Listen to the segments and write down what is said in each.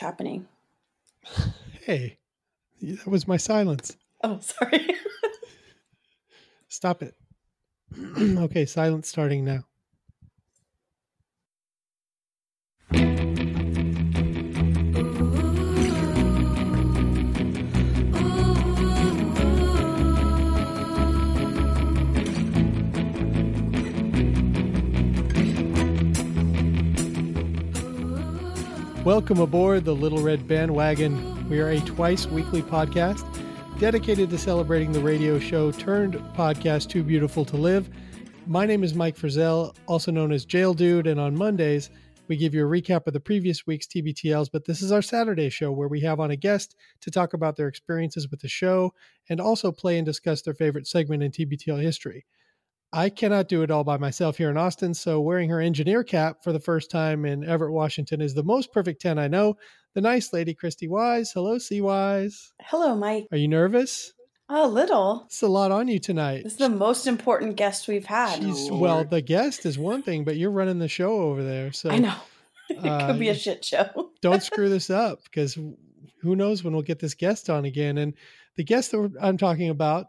happening? Hey, that was my silence. Oh, sorry. Stop it. okay, silence starting now. Welcome aboard the Little Red Bandwagon. We are a twice weekly podcast dedicated to celebrating the radio show turned podcast Too Beautiful to Live. My name is Mike Frizzell, also known as Jail Dude, and on Mondays we give you a recap of the previous week's TBTLs, but this is our Saturday show where we have on a guest to talk about their experiences with the show and also play and discuss their favorite segment in TBTL history. I cannot do it all by myself here in Austin, so wearing her engineer cap for the first time in Everett, Washington is the most perfect 10 I know. The nice lady, Christy Wise. Hello, C Wise. Hello, Mike. Are you nervous? A little. It's a lot on you tonight. This is the most important guest we've had. She's, well, the guest is one thing, but you're running the show over there. So I know. It Uh, could be a shit show. don't screw this up because who knows when we'll get this guest on again. And the guest that I'm talking about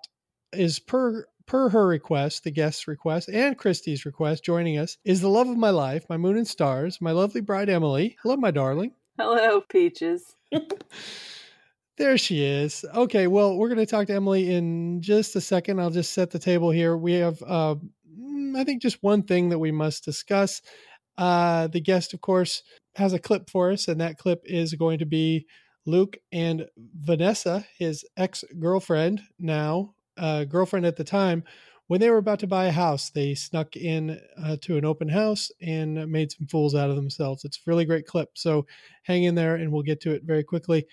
is per per her request, the guest's request, and Christy's request, joining us is the love of my life, my moon and stars, my lovely bride Emily. Hello, my darling. Hello, Peaches. There she is. Okay, well, we're going to talk to Emily in just a second. I'll just set the table here. We have, uh, mm, I think, just one thing that we must discuss. Uh, the guest, of course, has a clip for us, and that clip is going to be Luke and Vanessa, his ex girlfriend, now uh, girlfriend at the time. When they were about to buy a house, they snuck in uh, to an open house and made some fools out of themselves. It's a really great clip. So hang in there, and we'll get to it very quickly.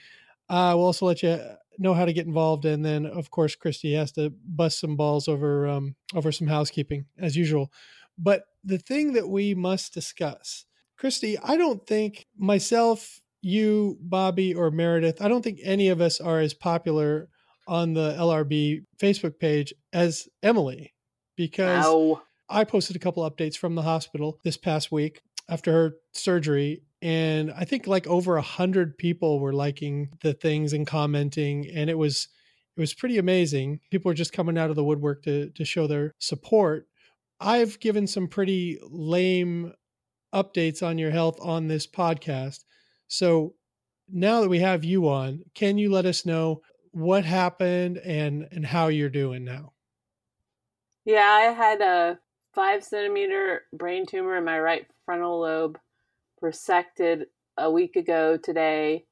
Uh, we'll also let you know how to get involved, and then of course Christy has to bust some balls over um, over some housekeeping as usual. But the thing that we must discuss, Christy, I don't think myself, you, Bobby, or Meredith, I don't think any of us are as popular on the LRB Facebook page as Emily, because Ow. I posted a couple updates from the hospital this past week after her surgery. And I think like over a hundred people were liking the things and commenting. And it was it was pretty amazing. People were just coming out of the woodwork to to show their support. I've given some pretty lame updates on your health on this podcast. So now that we have you on, can you let us know what happened and and how you're doing now? Yeah, I had a five centimeter brain tumor in my right frontal lobe resected a week ago today,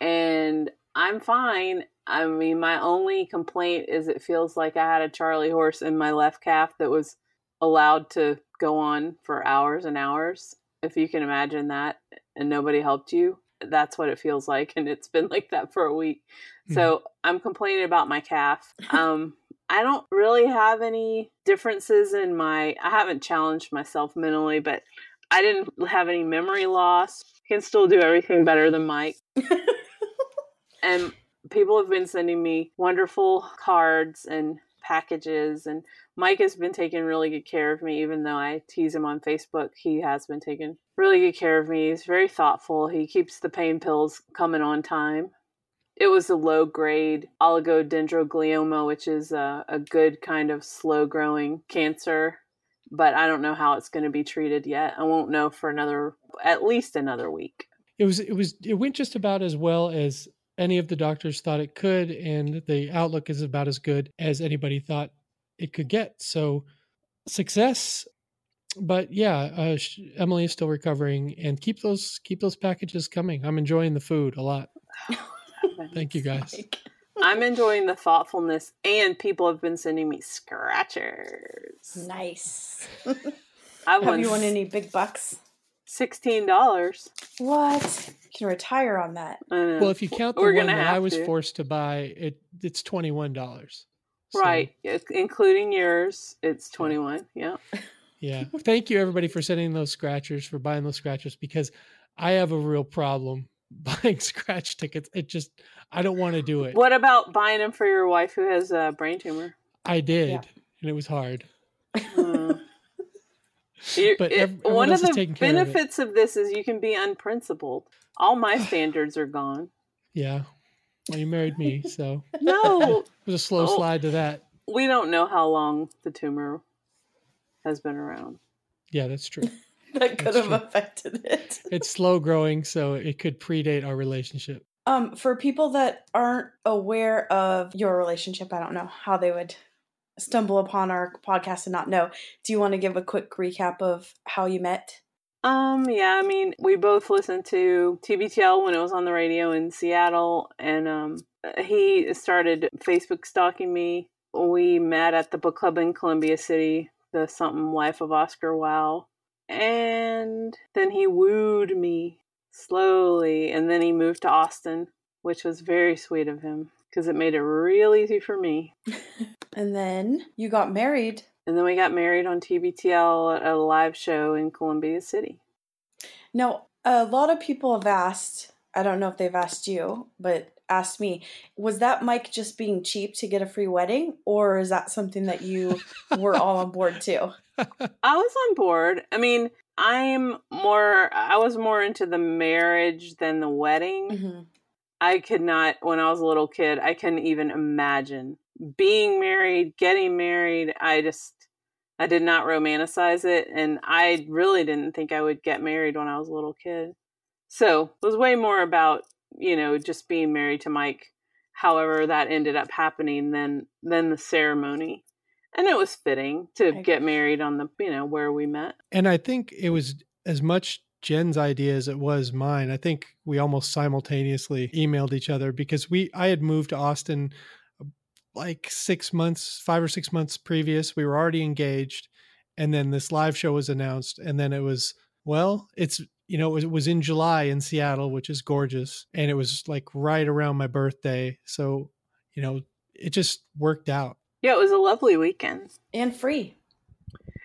and I'm fine. I mean, my only complaint is it feels like I had a Charlie horse in my left calf that was allowed to go on for hours and hours. If you can imagine that, and nobody helped you, that's what it feels like. And it's been like that for a week. So I'm complaining about my calf. Um, I don't really have any differences in my, I haven't challenged myself mentally, but I didn't have any memory loss. Can still do everything better than Mike. and people have been sending me wonderful cards and packages and Mike has been taking really good care of me even though I tease him on Facebook he has been taking really good care of me. He's very thoughtful. He keeps the pain pills coming on time. It was a low grade oligodendroglioma which is a, a good kind of slow growing cancer but I don't know how it's going to be treated yet. I won't know for another at least another week. It was it was it went just about as well as any of the doctors thought it could and the outlook is about as good as anybody thought it could get so success but yeah uh, emily is still recovering and keep those keep those packages coming i'm enjoying the food a lot thank you guys Mike. I'm enjoying the thoughtfulness, and people have been sending me scratchers. Nice. I Have won you won any big bucks? Sixteen dollars. What? You can retire on that. well if you count the We're one that i was to. forced to buy it it's $21 So, right, it's- including yours, it's twenty one. Yeah, yeah thank you everybody for sending those scratchers for buying those scratchers because i have a real problem buying scratch tickets it just i don't want to do it What about buying them for your wife who has a brain tumor? i did Yeah. and it was hard Hmm. You- But it- ev- one of the taking care of benefits of, this is you can be unprincipled. All my standards are gone. Yeah. Well, you married me, so No, it was a slow Oh. slide to that. we don't know how long the tumor has been around. Yeah, that's true. that could That's have true. affected it. It's slow growing, so it could predate our relationship. Um, for people that aren't aware of your relationship, I don't know how they would stumble upon our podcast and not know. Do you want to give a quick recap of how you met? Um, yeah, I mean, we both listened to TBTL when it was on the radio in Seattle, and um, he started Facebook stalking me. We met at the book club in Columbia City, the Something Life of Oscar Wilde, and then he wooed me slowly, and then he moved to Austin, which was very sweet of him because it made it real easy for me. And then you got married. And then we got married on TBTL at a live show in Columbia City. Now, a lot of people have asked, I don't know if they've asked you, but asked me, was that Mike just being cheap to get a free wedding? Or is that something that you were all on board too? I was on board. I mean, I'm more, I was more into the marriage than the wedding. Mm-hmm. I could not, when I was a little kid, I couldn't even imagine being married, getting married. I just, I did not romanticize it. And I really didn't think I would get married when I was a little kid. So it was way more about, you know, just being married to Mike, however that ended up happening than, than the ceremony. And it was fitting to get married on the, you know, where we met. And I think it was as much Jen's idea as it was mine. I think we almost simultaneously emailed each other because we I had moved to Austin uh, like 6 months, 5 or 6 months previous. We were already engaged and then this live show was announced and then it was well, it's you know, it was, it was in July in Seattle, which is gorgeous, and it was like right around my birthday. So, you know, it just worked out. Yeah, it was a lovely weekend. And free.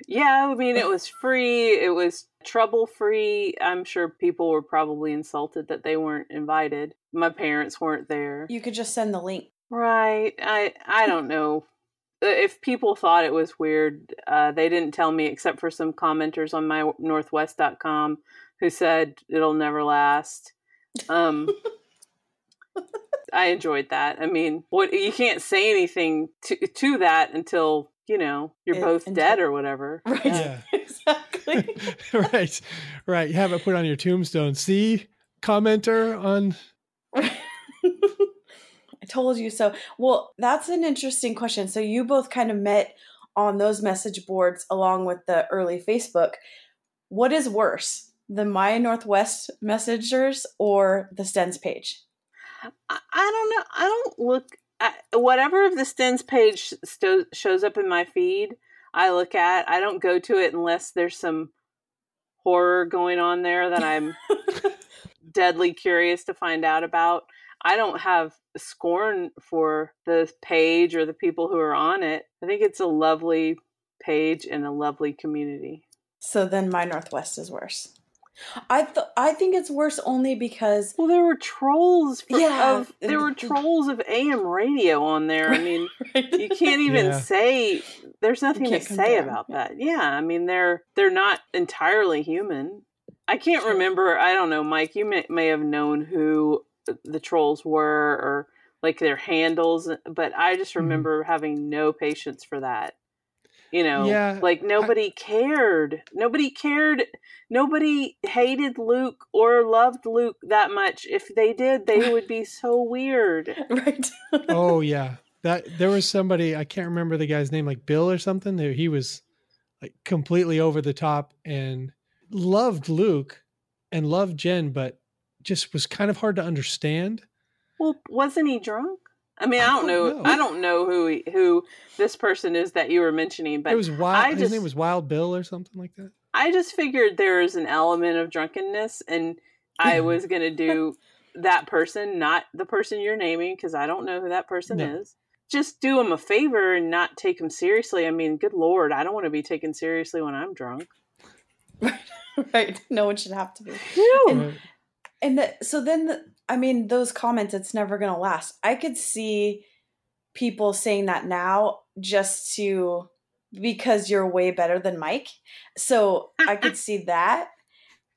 Yeah, I mean, it was free. It was trouble free. I'm sure people were probably insulted that they weren't invited. My parents weren't there. You could just send the link. Right. I I don't know. If people thought it was weird, uh, they didn't tell me except for some commenters on my northwest.com who said it'll never last. Um I enjoyed that. I mean, what you can't say anything to to that until, you know, you're It- both until- dead or whatever. Right. Yeah. exactly. right. Right. You have it put on your tombstone. See commenter on I told you so. Well, that's an interesting question. So you both kind of met on those message boards along with the early Facebook. What is worse, the My Northwest messengers or the Stens page? I, I don't know. I don't look at whatever of the Stens page sto- shows up in my feed. I look at. I don't go to it unless there's some horror going on there that I'm deadly curious to find out about. I don't have scorn for the page or the people who are on it. I think it's a lovely page and a lovely community. So then my Northwest is worse. I th- I think it's worse only because Well, there were trolls. For, Yeah, of, there were trolls of AM radio on there. I mean, you you can't even Yeah. say there's nothing to say compare, about that yeah i mean they're they're not entirely human i can't Sure. remember i don't know mike you may, may have known who the trolls were or like their handles but i just Mhm. remember having no patience for that you know Yeah, like nobody cared. Nobody cared. Nobody hated luke or loved luke that much. If they did they would be so weird. Right. oh yeah. That there was somebody i can't remember the guy's name like bill or something there he was like completely over the top and loved luke and loved jen but just was kind of hard to understand. Well, wasn't he drunk? I mean, I, I don't, don't know. know. I don't know who he, who this person is that you were mentioning, but it was wild I his just- name was wild bill or something like that I just figured there is an element of drunkenness, and I was going to do that person, not the person you're naming, because I don't know who that person No. is. Just do him a favor and not take him seriously. I mean, good lord, I don't want to be taken seriously when I'm drunk. right. No one should have to be. No. Right. And the, so then, the, I mean, those comments, it's never going to last. I could see people saying that now just to because you're way better than Mike. So I could see that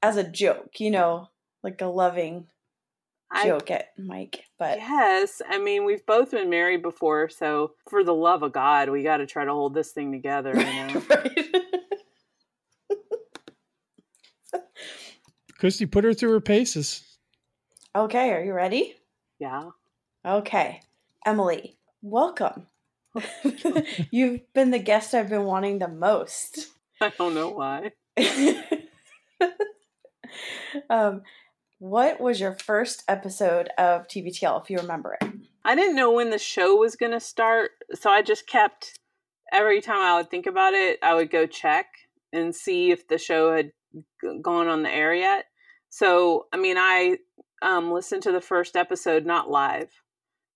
as a joke, you know, like a loving joke I, at Mike. But yes, I mean we've both been married before, so for the love of God, we got to try to hold this thing together. You know? Christy, put her through her paces. Okay, are you ready? Yeah. Okay, Emily, welcome. You've been the guest I've been wanting the most. I don't know why. um, what was your first episode of TBTL, if you remember it? I didn't know when the show was going to start, so I just kept every time I would think about it, I would go check and see if the show had gone on the air yet. So, I mean, I um, listened to the first episode, not live,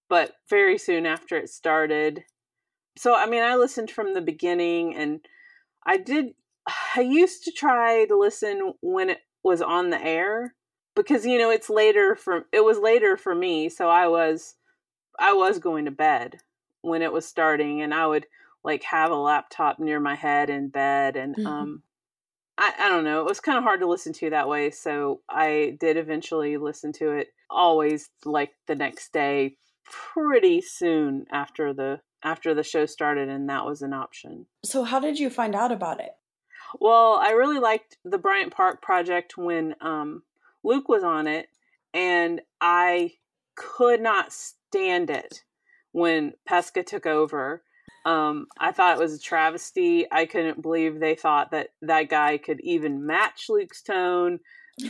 but very soon after it started. So, I mean, I listened from the beginning and I did, I used to try to listen when it was on the air because you know it's later for it was later for me so i was i was going to bed when it was starting and i would like have a laptop near my head in bed and mm-hmm. um I, I don't know it was kind of hard to listen to that way so i did eventually listen to it always like the next day pretty soon after the after the show started and that was an option so how did you find out about it well i really liked the bryant park project when um Luke was on it, and I could not stand it when Pesca took over. Um, I thought it was a travesty. I couldn't believe they thought that that guy could even match Luke's tone.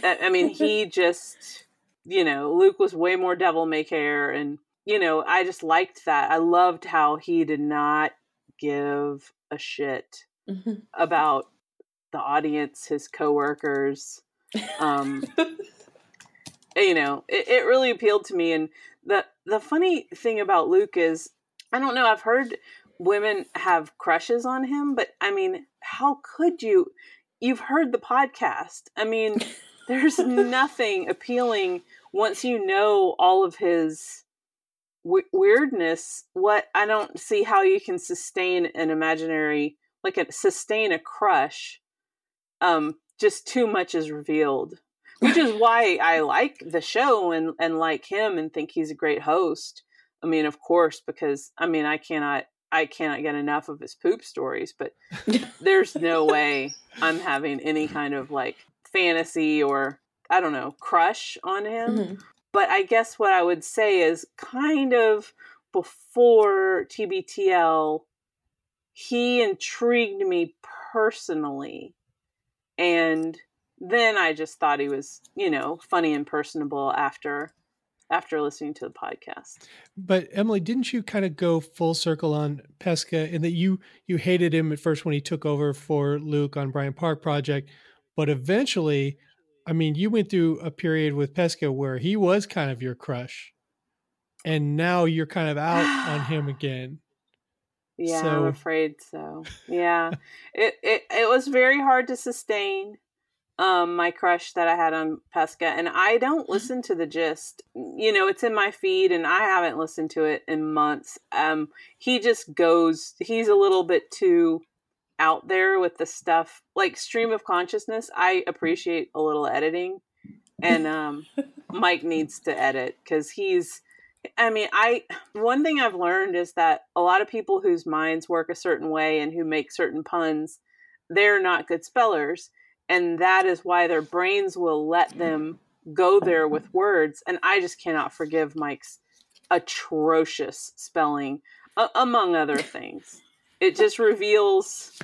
I mean, he just, you know, Luke was way more devil may care. And, you know, I just liked that. I loved how he did not give a shit mm-hmm. about the audience, his coworkers. Um, you know, it, it really appealed to me. And the the funny thing about Luke is, I don't know. I've heard women have crushes on him, but I mean, how could you? You've heard the podcast. I mean, there's nothing appealing once you know all of his w- weirdness. What I don't see how you can sustain an imaginary, like a sustain a crush. Um, just too much is revealed which is why I like the show and and like him and think he's a great host. I mean, of course, because I mean, I cannot I cannot get enough of his poop stories, but there's no way I'm having any kind of like fantasy or I don't know, crush on him. Mm-hmm. But I guess what I would say is kind of before TBTL, he intrigued me personally. And then I just thought he was, you know, funny and personable after after listening to the podcast. But Emily, didn't you kind of go full circle on Pesca in that you you hated him at first when he took over for Luke on Bryant Park Project, but eventually, I mean, you went through a period with Pesca where he was kind of your crush, and now you're kind of out on him again. Yeah, so. I'm afraid so. Yeah, it, it it was very hard to sustain um my crush that I had on Pesca and I don't mm-hmm. listen to the gist. You know, it's in my feed and I haven't listened to it in months. Um he just goes he's a little bit too out there with the stuff like stream of consciousness. I appreciate a little editing and um Mike needs to edit cuz he's I mean, I one thing I've learned is that a lot of people whose minds work a certain way and who make certain puns, they're not good spellers and that is why their brains will let them go there with words and i just cannot forgive mike's atrocious spelling uh, among other things. It just reveals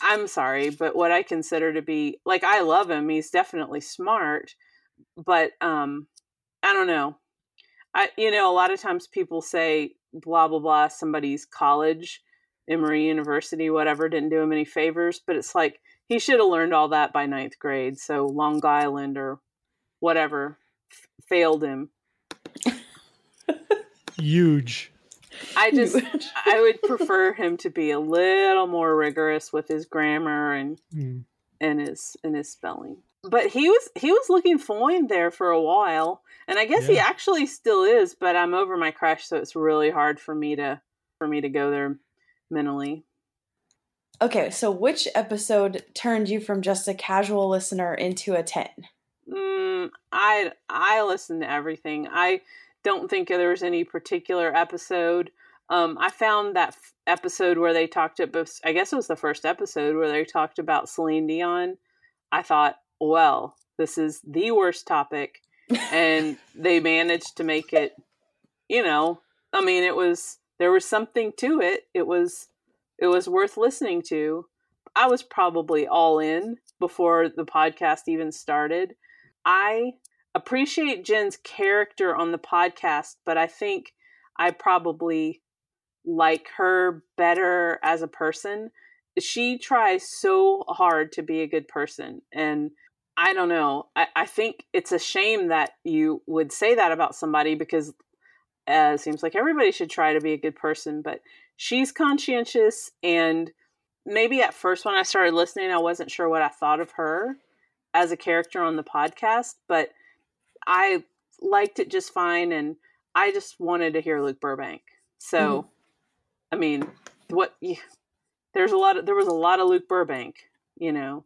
i'm sorry but what i consider to be like i love him he's definitely smart but um i don't know. I you know a lot of times people say blah blah blah somebody's college emory university whatever didn't do him any favors but it's like he should have learned all that by ninth grade. So Long Island or whatever f- failed him. Huge. I just I would prefer him to be a little more rigorous with his grammar and mm. and his and his spelling. But he was he was looking fine there for a while, and I guess yeah. he actually still is. But I'm over my crush, so it's really hard for me to for me to go there mentally. Okay, so which episode turned you from just a casual listener into a 10? Mm, I I listen to everything. I don't think there was any particular episode. Um, I found that f- episode where they talked about, I guess it was the first episode where they talked about Celine Dion. I thought, well, this is the worst topic. and they managed to make it, you know, I mean, it was, there was something to it. It was, it was worth listening to. I was probably all in before the podcast even started. I appreciate Jen's character on the podcast, but I think I probably like her better as a person. She tries so hard to be a good person. And I don't know. I, I think it's a shame that you would say that about somebody because uh, it seems like everybody should try to be a good person. But she's conscientious. And maybe at first, when I started listening, I wasn't sure what I thought of her as a character on the podcast. But I liked it just fine. And I just wanted to hear Luke Burbank. So. Mm-hmm I mean, what? There's a lot of there was a lot of Luke Burbank, you know,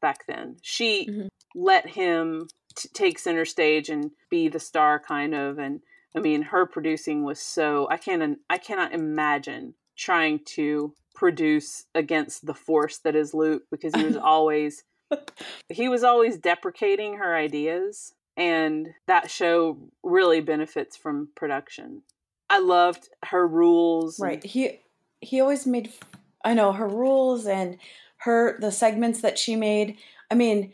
back then. She mm-hmm. let him t- take center stage and be the star, kind of. And I mean, her producing was so I can't I cannot imagine trying to produce against the force that is Luke because he was always he was always deprecating her ideas and that show really benefits from production I loved her rules. Right. He he always made I know her rules and her the segments that she made. I mean,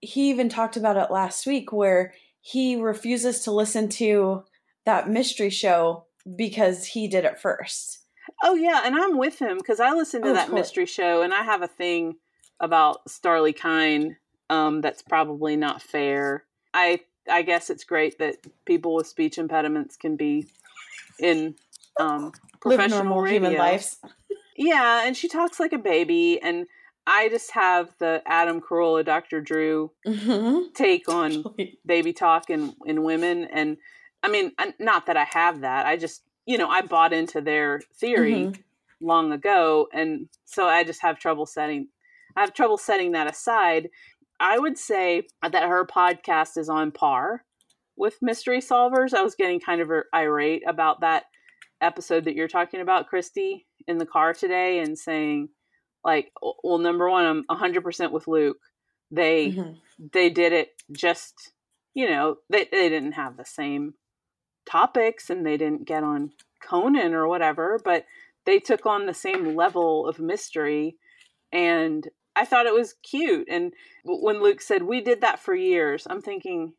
he even talked about it last week where he refuses to listen to that mystery show because he did it first. Oh yeah, and I'm with him because I listen to oh, that mystery show and I have a thing about Starlee Kine um, that's probably not fair. I I guess it's great that people with speech impediments can be in um, professional radio. human lives. Yeah, and she talks like a baby, and I just have the Adam Carolla, Dr. Drew mm-hmm. take on baby talk in, in women. And I mean, not that I have that. I just, you know, I bought into their theory mm-hmm. long ago. And so I just have trouble setting, I have trouble setting that aside. I would say that her podcast is on par with mystery solvers. I was getting kind of irate about that episode that you're talking about, Christy, in the car today, and saying, like, well, number one, I'm 100% with Luke. They mm-hmm. they did it just, you know, they they didn't have the same topics and they didn't get on Conan or whatever, but they took on the same level of mystery and I thought it was cute. And when Luke said, We did that for years, I'm thinking,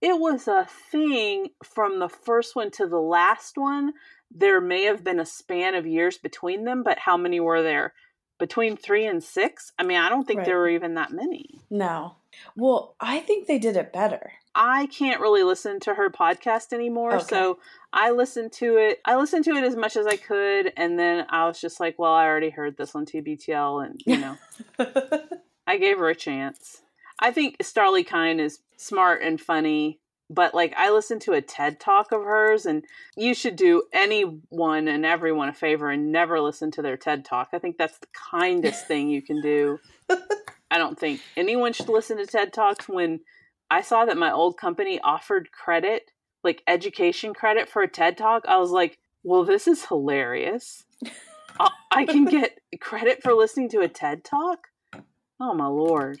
it was a thing from the first one to the last one. There may have been a span of years between them, but how many were there? Between three and six? I mean, I don't think right. there were even that many. No. Well, I think they did it better. I can't really listen to her podcast anymore, okay. so I listened to it. I listened to it as much as I could, and then I was just like, "Well, I already heard this on TBTL, and you know, I gave her a chance." I think Starlee Kine is smart and funny, but like I listened to a TED talk of hers, and you should do anyone and everyone a favor and never listen to their TED talk. I think that's the kindest thing you can do. I don't think anyone should listen to TED Talks when I saw that my old company offered credit, like education credit for a TED Talk. I was like, well, this is hilarious. I can get credit for listening to a TED Talk? Oh, my lord.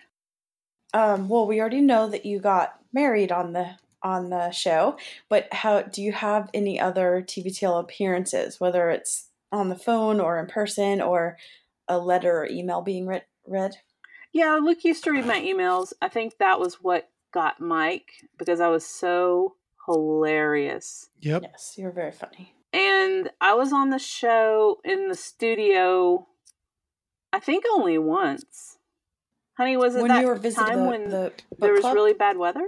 Um, well, we already know that you got married on the on the show, but how do you have any other TBTL appearances, whether it's on the phone or in person or a letter or email being read? read? Yeah, Luke used to read my emails. I think that was what got Mike because I was so hilarious. Yep. Yes, you're very funny. And I was on the show in the studio, I think only once. Honey, was it when that you were time the, when the there was club? really bad weather?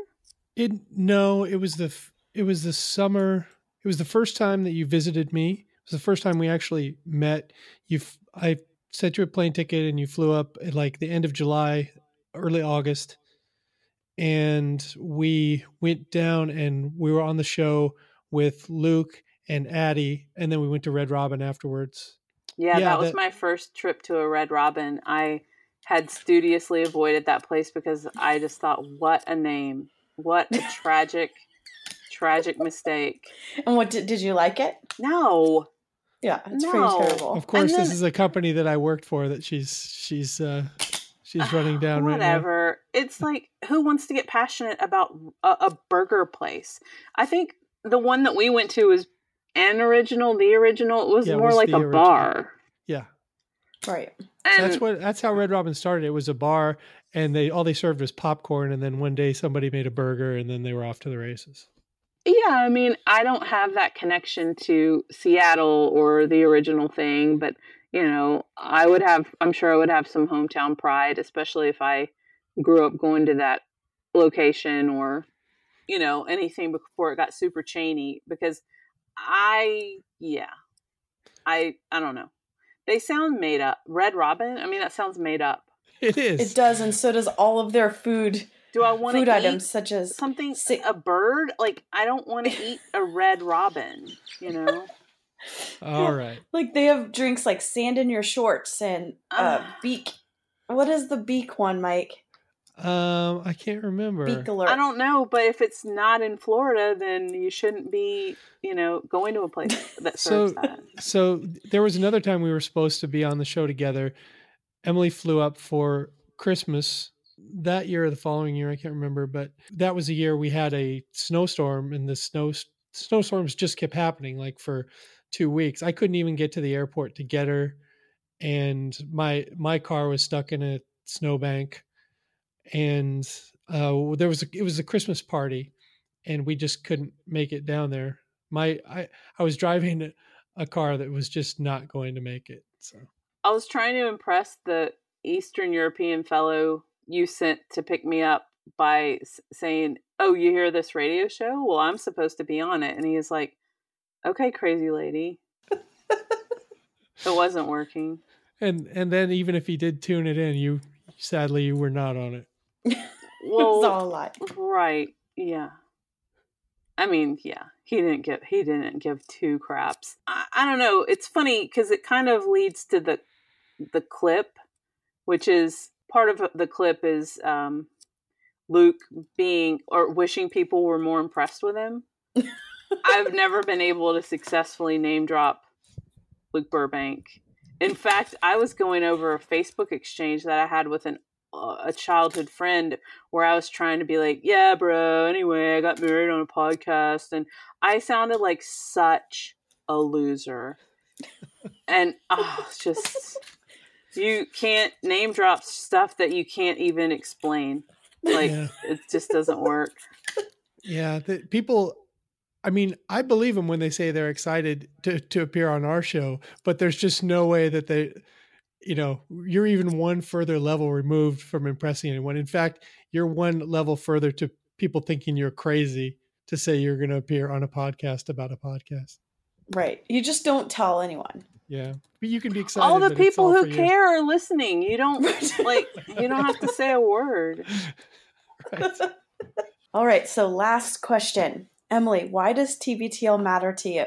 It no, it was the it was the summer. It was the first time that you visited me. It was the first time we actually met. You, I sent you a plane ticket, and you flew up at like the end of July, early August, and we went down and we were on the show with Luke and Addie, and then we went to Red Robin afterwards. Yeah, Yeah, that was that- my first trip to a Red Robin. I had studiously avoided that place because I just thought, what a name. What a tragic, tragic mistake. And what did, did you like it? No. Yeah, it's No. pretty terrible. Of course, this is a company that I worked for that she's she's uh she's running down right now. Whatever. It's like, who wants to get passionate about a, a burger place? I think the one that we went to was an original, the original. It was Yeah, it more was like a original. bar. Yeah. Right. And That's what that's how Red Robin started. It was a bar and they all they served was popcorn and then one day somebody made a burger and then they were off to the races. Yeah, I mean, I don't have that connection to Seattle or the original thing, but you know, I would have I'm sure I would have some hometown pride, especially if I grew up going to that location or you know, anything before it got super chainy because I yeah. I I don't know. They sound made up. Red Robin? I mean, that sounds made up. It is. It does, and so does all of their food Do I want to food eat items such as something Si- a bird? Like I don't want to eat a red robin, you know? All right. like they have drinks like sand in your shorts and uh Ah. beak. What is the beak one, Mike? Um I can't remember. Beak alert. I don't know, but if it's not in Florida, then you shouldn't be, you know, going to a place that So- serves that. So there was another time we were supposed to be on the show together. Emily flew up for Christmas that year or the following year, I can't remember, but that was a year we had a snowstorm and the snow snowstorms just kept happening like for 2 weeks. I couldn't even get to the airport to get her and my my car was stuck in a snowbank and uh there was a, it was a Christmas party and we just couldn't make it down there. My I I was driving a car that was just not going to make it. So I was trying to impress the Eastern European fellow you sent to pick me up by saying, "Oh, you hear this radio show? Well, I'm supposed to be on it." And he is like, "Okay, crazy lady." it wasn't working. and and then even if he did tune it in, you sadly you were not on it. it's Well, all a lie. Right. Yeah. I mean, yeah, he didn't give he didn't give two craps. I, I don't know. It's funny because it kind of leads to the the clip, which is part of the clip is um, Luke being or wishing people were more impressed with him. I've never been able to successfully name drop Luke Burbank. In fact, I was going over a Facebook exchange that I had with an uh, a childhood friend where I was trying to be like, "Yeah, bro. Anyway, I got married on a podcast," and I sounded like such a loser. And oh, it's just you can't name drop stuff that you can't even explain. Like Yeah. it just doesn't work. Yeah, the, people. I mean, I believe them when they say they're excited to to appear on our show, but there's just no way that they, you know, you're even one further level removed from impressing anyone. In fact, you're one level further to people thinking you're crazy to say you're going to appear on a podcast about a podcast. Right. You just don't tell anyone. Yeah, but you can be excited. all the people all who for you. care are listening. You don't like you don't have to say a word. Right. All right. So last question, Emily. Why does TBTL matter to you?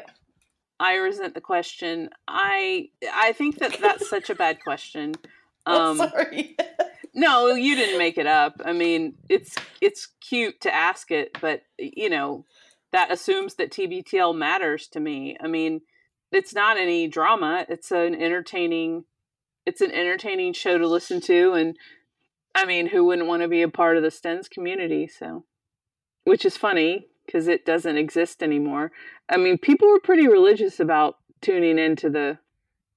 I resent the question. I I think that that's such a bad question. Um, Sorry. no, you didn't make it up. I mean, it's it's cute to ask it, but you know, that assumes that TBTL matters to me. I mean, it's not any drama. It's an entertaining it's an entertaining show to listen to and I mean, who wouldn't want to be a part of the Stens community, so which is funny because it doesn't exist anymore. I mean, people were pretty religious about tuning into the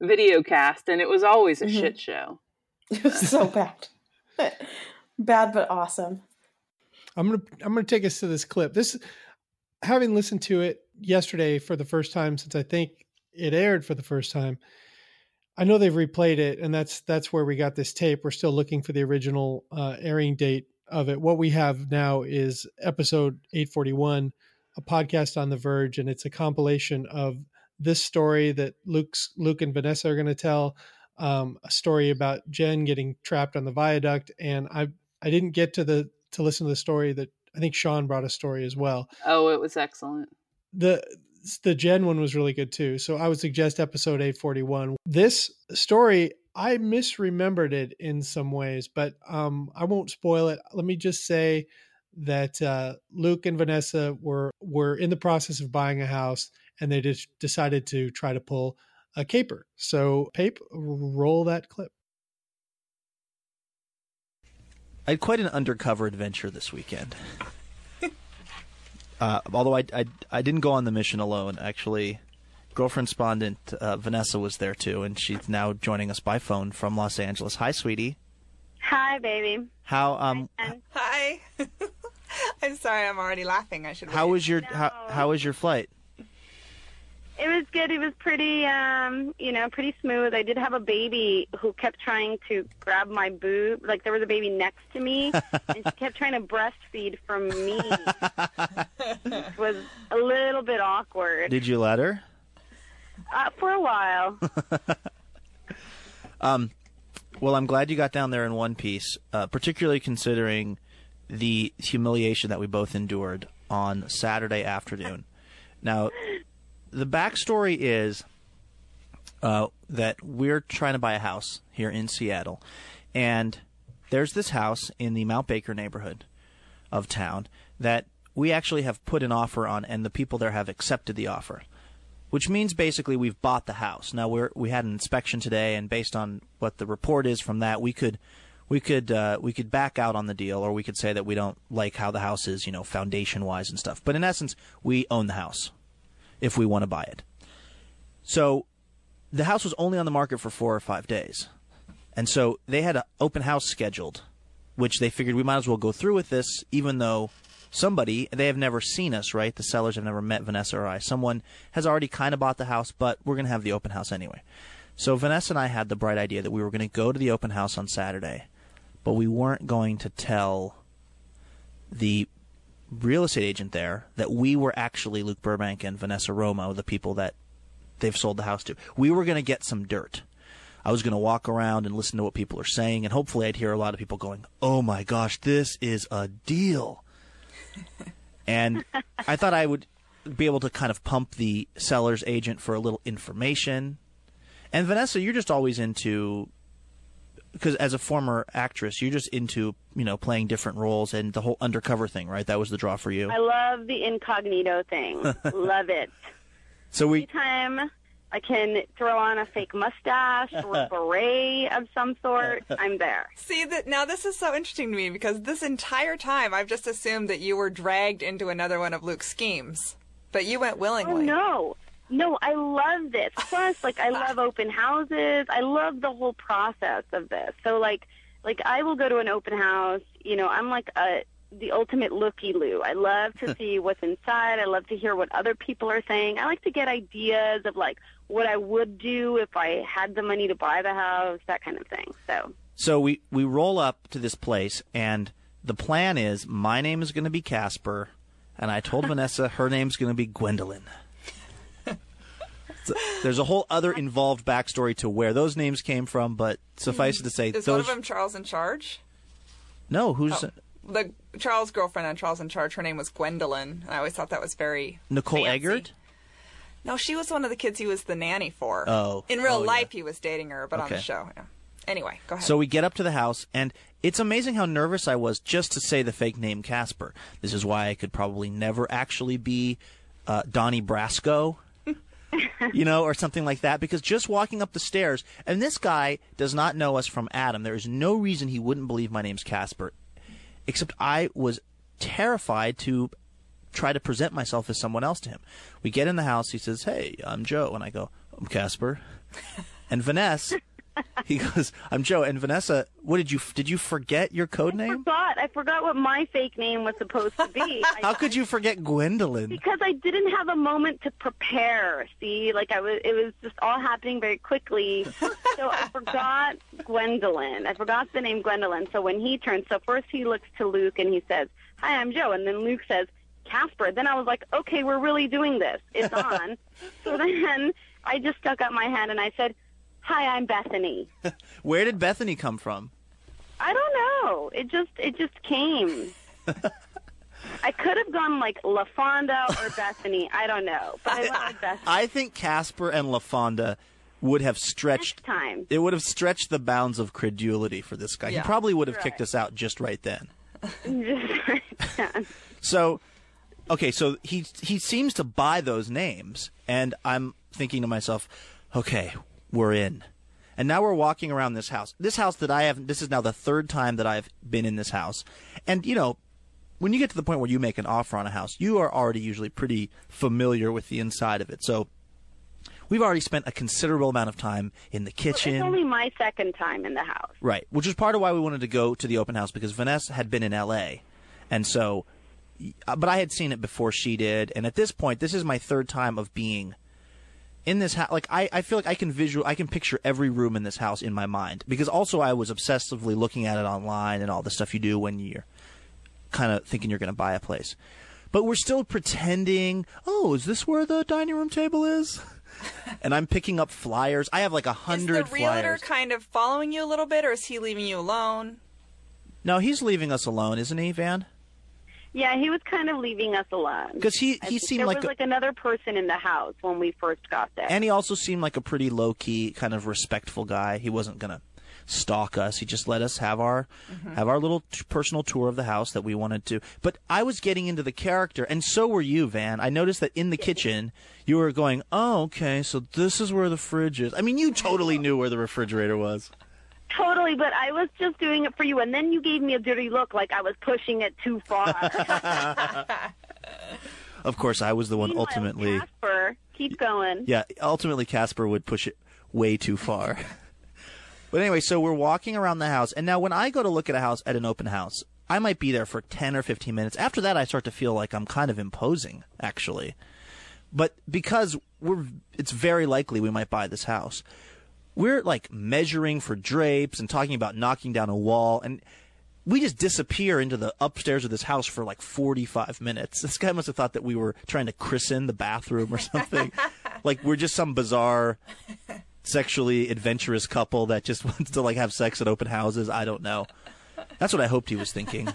video cast and it was always a Mhm. shit show. it was so bad. bad but awesome. I'm gonna I'm gonna take us to this clip. This, having listened to it yesterday for the first time since I think it aired for the first time. I know they've replayed it, and that's that's where we got this tape. We're still looking for the original uh, airing date of it. What we have now is episode 841, a podcast on the Verge, and it's a compilation of this story that Luke's Luke and Vanessa are going to tell, um, a story about Jen getting trapped on the viaduct, and I I didn't get to the to listen to the story that I think Sean brought a story as well. Oh, it was excellent. The the Jen one was really good too. So I would suggest episode 841. This story, I misremembered it in some ways, but um, I won't spoil it. Let me just say that uh, Luke and Vanessa were were in the process of buying a house, and they just decided to try to pull a caper. So, Pape, roll that clip. I had quite an undercover adventure this weekend. uh, although I, I, I didn't go on the mission alone. Actually, girlfriend respondent uh, Vanessa was there too, and she's now joining us by phone from Los Angeles. Hi, sweetie. Hi, baby. How um Hi. I'm sorry, I'm already laughing. I should. how wait. was your No. how, how was your flight? It was good. It was pretty, um, you know, pretty smooth. I did have a baby who kept trying to grab my boob. Like there was a baby next to me, and she kept trying to breastfeed from me. It was a little bit awkward Did you let her? Uh, for a while. Well, I'm glad you got down there in one piece, uh, particularly considering the humiliation that we both endured on Saturday afternoon. Now, the backstory is uh, that we're trying to buy a house here in Seattle, and there's this house in the Mount Baker neighborhood of town that we actually have put an offer on, and the people there have accepted the offer which means basically we've bought the house. Now we're we had an inspection today, and based on what the report is from that, we could we could uh, we could back out on the deal, or we could say that we don't like how the house is, you know, foundation wise and stuff. But in essence, we own the house if we want to buy it. So the house was only on the market for four or five days, and so they had an open house scheduled, which they figured we might as well go through with this, even though somebody they have never seen us right? The sellers have never met vanessa or i. Someone has already kind of bought the house but we're going to have the open house anyway. So vanessa and i had the bright idea that we were going to go to the open house on saturday but we weren't going to tell the real estate agent there that we were actually luke burbank and vanessa romo the people that they've sold the house to. We were going to get some dirt. I was going to walk around and listen to what people are saying, and hopefully, I'd hear a lot of people going, "Oh my gosh, this is a deal." And I thought I would be able to kind of pump the seller's agent for a little information. And Vanessa, you're just always into because as a former actress, you're just into you know playing different roles and the whole undercover thing, right? That was the draw for you. I love the incognito thing. love it. So we Anytime I can throw on a fake mustache or a beret of some sort, I'm there. See that now this is so interesting to me because this entire time I've just assumed that you were dragged into another one of Luke's schemes, but you went Oh willingly. no. No, I love this. Plus, like I love open houses. I love the whole process of this. So like like I will go to an open house, you know, I'm like a the ultimate looky loo. I love to see what's inside. I love to hear what other people are saying. I like to get ideas of like what I would do if I had the money to buy the house, that kind of thing. So So we, we roll up to this place, and the plan is my name is going to be Casper, and I told Vanessa her name's going to be Gwendolyn. So there's a whole other involved backstory to where those names came from, but suffice it to say, Is those one of them Charles in charge? no, who's Oh. The Charles' girlfriend on Charles in Charge, her name was Gwendolyn. And I always thought that was very Nicole fancy. Eggert? No, she was one of the kids he was the nanny for. Oh. In real Oh, yeah. life, he was dating her, but on the show, yeah. Anyway, go ahead. So we get up to the house, and it's amazing how nervous I was just to say the fake name Casper. This is why I could probably never actually be uh, Donnie Brasco, you know, or something like that. Because just walking up the stairs, and this guy does not know us from Adam. There is no reason he wouldn't believe my name's Casper, except I was terrified to try to present myself as someone else to him. We get in the house. He says, "Hey, I'm Joe," and I go, "I'm Casper." and Vanessa, he goes, "I'm Joe." And Vanessa, what did you did you forget your code I name? forgot. I forgot what my fake name was supposed to be. I- How could you forget Gwendolyn? because I didn't have a moment to prepare. See, like I was, it was just all happening very quickly. so I forgot Gwendolyn. I forgot the name Gwendolyn. So when he turns, so first he looks to Luke and he says, "Hi, I'm Joe," and then Luke says, "Casper." Then I was like, "Okay, we're really doing this. It's on." so then I just stuck up my hand and I said, "Hi, I'm Bethany." Where did Bethany come from? I don't know. It just, it just came. I could have gone like LaFonda or Bethany. I don't know, but I went with Bethany I think Casper and LaFonda would have stretched next time. it would have stretched the bounds of credulity for this guy. He probably would have Right. kicked us out just right then. Just right then. So, okay, so he he seems to buy those names, and I'm thinking to myself, okay, we're in. And now we're walking around this house. This house that I have, this is now the third time that I've been in this house. And, you know, when you get to the point where you make an offer on a house, you are already usually pretty familiar with the inside of it. So we've already spent a considerable amount of time in the kitchen. It's only my second time in the house. Right, which is part of why we wanted to go to the open house because Vanessa had been in L.A. and so, Uh, but I had seen it before she did, and at this point, this is my third time of being in this house. Like I, I feel like I can visual, I can picture every room in this house in my mind because also I was obsessively looking at it online and all the stuff you do when you're kind of thinking you're going to buy a place. But we're still pretending. Oh, is this where the dining room table is? and I'm picking up flyers. I have like a hundred. Is the realtor flyers. kind of following you a little bit, or is he leaving you alone? No, he's leaving us alone, isn't he, Van? Yeah, he was kind of leaving us alone. Because he he seemed there like, was like another person in the house when we first got there. and he also seemed like a pretty low key, kind of respectful guy. He wasn't gonna stalk us. He just let us have our mm-hmm. have our little t- personal tour of the house that we wanted to. But I was getting into the character, and so were you, Van. I noticed that in the kitchen you were going, "Oh, okay, so this is where the fridge is." I mean, you totally knew where the refrigerator was. Totally, but I was just doing it for you, and then you gave me a dirty look, like I was pushing it too far. Of course, I was the one Meanwhile, ultimately. Casper, keep going. Yeah, ultimately Casper would push it way too far. but anyway, so we're walking around the house, and now when I go to look at a house at an open house, I might be there for 10 or 15 minutes. After that, I start to feel like I'm kind of imposing, actually. But because we're, it's very likely we might buy this house, we're like measuring for drapes and talking about knocking down a wall, and we just disappear into the upstairs of this house for like 45 minutes. This guy must have thought that we were trying to christen the bathroom or something. like we're just some bizarre sexually adventurous couple that just wants to like have sex at open houses. I don't know. That's what I hoped he was thinking.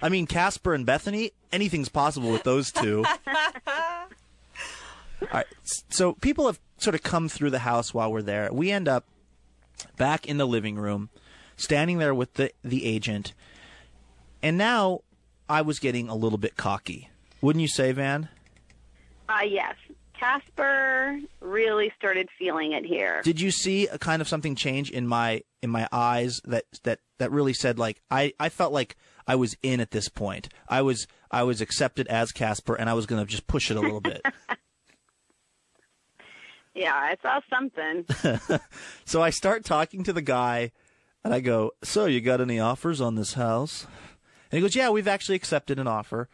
I mean, Casper and Bethany, anything's possible with those two. All right. So people have sort of come through the house while we're there. We end up back in the living room, standing there with the the agent. And now I was getting a little bit cocky. Wouldn't you say, Van? Uh, yes. Casper really started feeling it here. Did you see a kind of something change in my in my eyes that that that really said like I I felt like I was in at this point. I was I was accepted as Casper and I was going to just push it a little bit. Yeah, I saw something. So I start talking to the guy, and I go, "So you got any offers on this house?" And he goes, "Yeah, we've actually accepted an offer."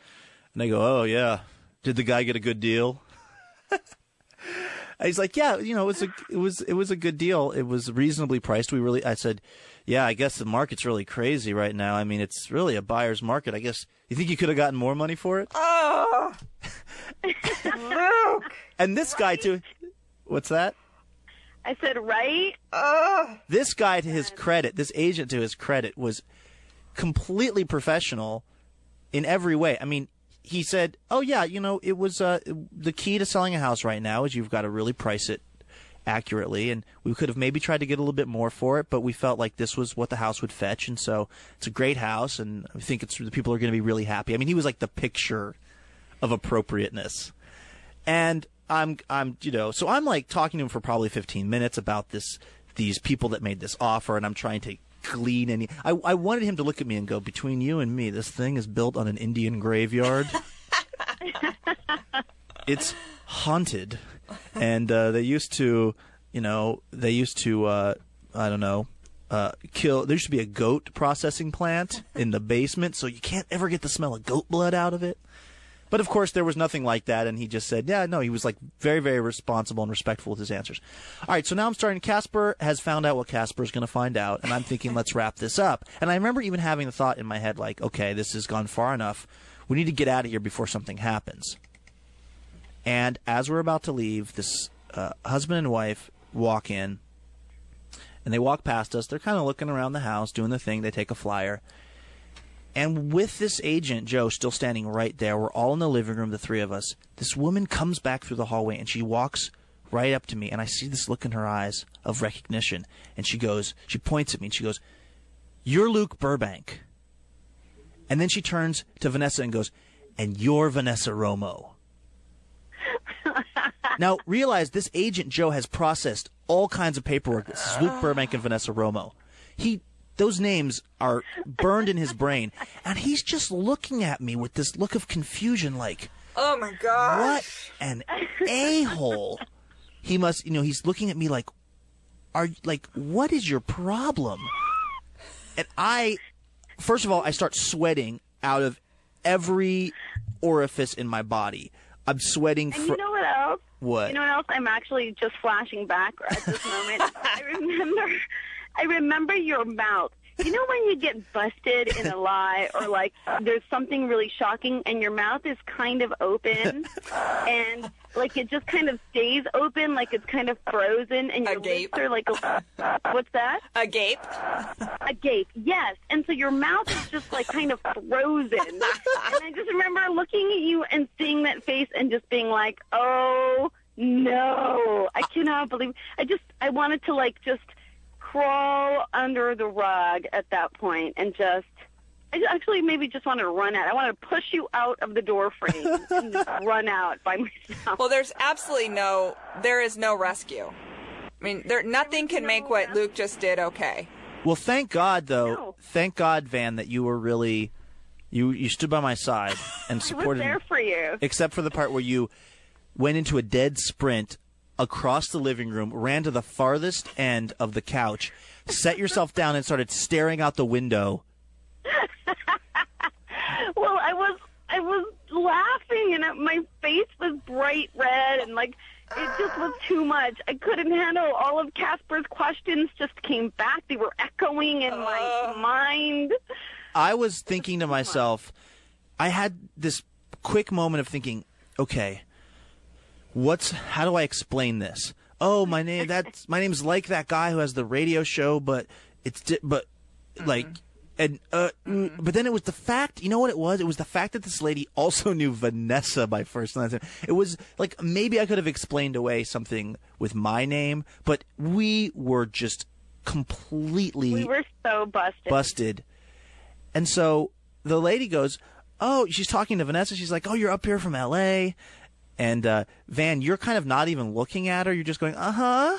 And I go, "Oh yeah, did the guy get a good deal?" He's like, "Yeah, you know, it was a it was it was a good deal. It was reasonably priced. We really." I said, "Yeah, I guess the market's really crazy right now. I mean, it's really a buyer's market. I guess you think you could have gotten more money for it?" Oh, Luke. And this guy too. What's that? I said, right? Oh, this guy to his credit this agent to his credit was completely professional in every way i mean he said oh yeah you know it was uh, the key to selling a house right now is you've got to really price it accurately and we could have maybe tried to get a little bit more for it but we felt like this was what the house would fetch and so it's a great house and i think it's the people are going to be really happy i mean he was like the picture of appropriateness and I'm I'm you know so I'm like talking to him for probably 15 minutes about this these people that made this offer and I'm trying to glean any I I wanted him to look at me and go between you and me this thing is built on an Indian graveyard. It's haunted. And uh, they used to you know they used to uh, I don't know uh, kill there should be a goat processing plant in the basement so you can't ever get the smell of goat blood out of it but of course, there was nothing like that, and he just said, "Yeah, no." He was like very, very responsible and respectful with his answers. All right, so now I'm starting. Casper has found out what Casper is going to find out, and I'm thinking, let's wrap this up. And I remember even having the thought in my head, like, okay, this has gone far enough. We need to get out of here before something happens. And as we're about to leave, this uh, husband and wife walk in, and they walk past us. They're kind of looking around the house, doing the thing. They take a flyer, And with this agent, Joe, still standing right there, we're all in the living room, the three of us. This woman comes back through the hallway and she walks right up to me, and I see this look in her eyes of recognition. And she goes, she points at me and she goes, You're Luke Burbank. And then she turns to Vanessa and goes, And you're Vanessa Romo. now, realize this agent Joe has processed all kinds of paperwork. This is Luke ah. Burbank and Vanessa Romo. He those names are burned in his brain, and he's just looking at me with this look of confusion, like, Oh my god. "What an a hole!" He must, you know, he's looking at me like, "Are like, what is your problem?" And I, first of all, I start sweating out of every orifice in my body. I'm sweating. And you know what else? what? You know what else? I'm actually just flashing back at this moment. I remember, I remember your mouth. You know when you get busted in a lie or like there's something really shocking and your mouth is kind of open and like it just kind of stays open like it's kind of frozen and your Agape. lips are like what's that? Agape. Agape. Yes. And so your mouth is just like kind of frozen. and I just remember looking at you and seeing that face and just being like, "Oh no. I cannot believe I just I wanted to like just crawl under the rug at that point and just I actually maybe just wanted to run out. I wanted to push you out of the door frame and just run out by myself. Well, there's absolutely no, there is no rescue. I mean, there nothing can make what Luke just did okay. Well, thank God though. No. Thank God, Van, that you were really you you stood by my side and supported. I was supported there me. for you. Except for the part where you went into a dead sprint across the living room, ran to the farthest end of the couch, set yourself down and started staring out the window. Well, I was I was laughing and it, my face was bright red and like it just was too much. I couldn't handle all of Casper's questions just came back. They were echoing in my uh. mind. I was thinking to myself, I had this quick moment of thinking, okay, what's how do I explain this? Oh, my name that's my name's like that guy who has the radio show, but it's di- but like and uh mm, but then it was the fact, you know what it was? It was the fact that this lady also knew Vanessa by first and last name. It was like maybe I could have explained away something with my name, but we were just completely We were so busted. busted. And so the lady goes, "Oh, she's talking to Vanessa. She's like, "Oh, you're up here from L.A." And uh, Van, you're kind of not even looking at her. You're just going, "Uh huh."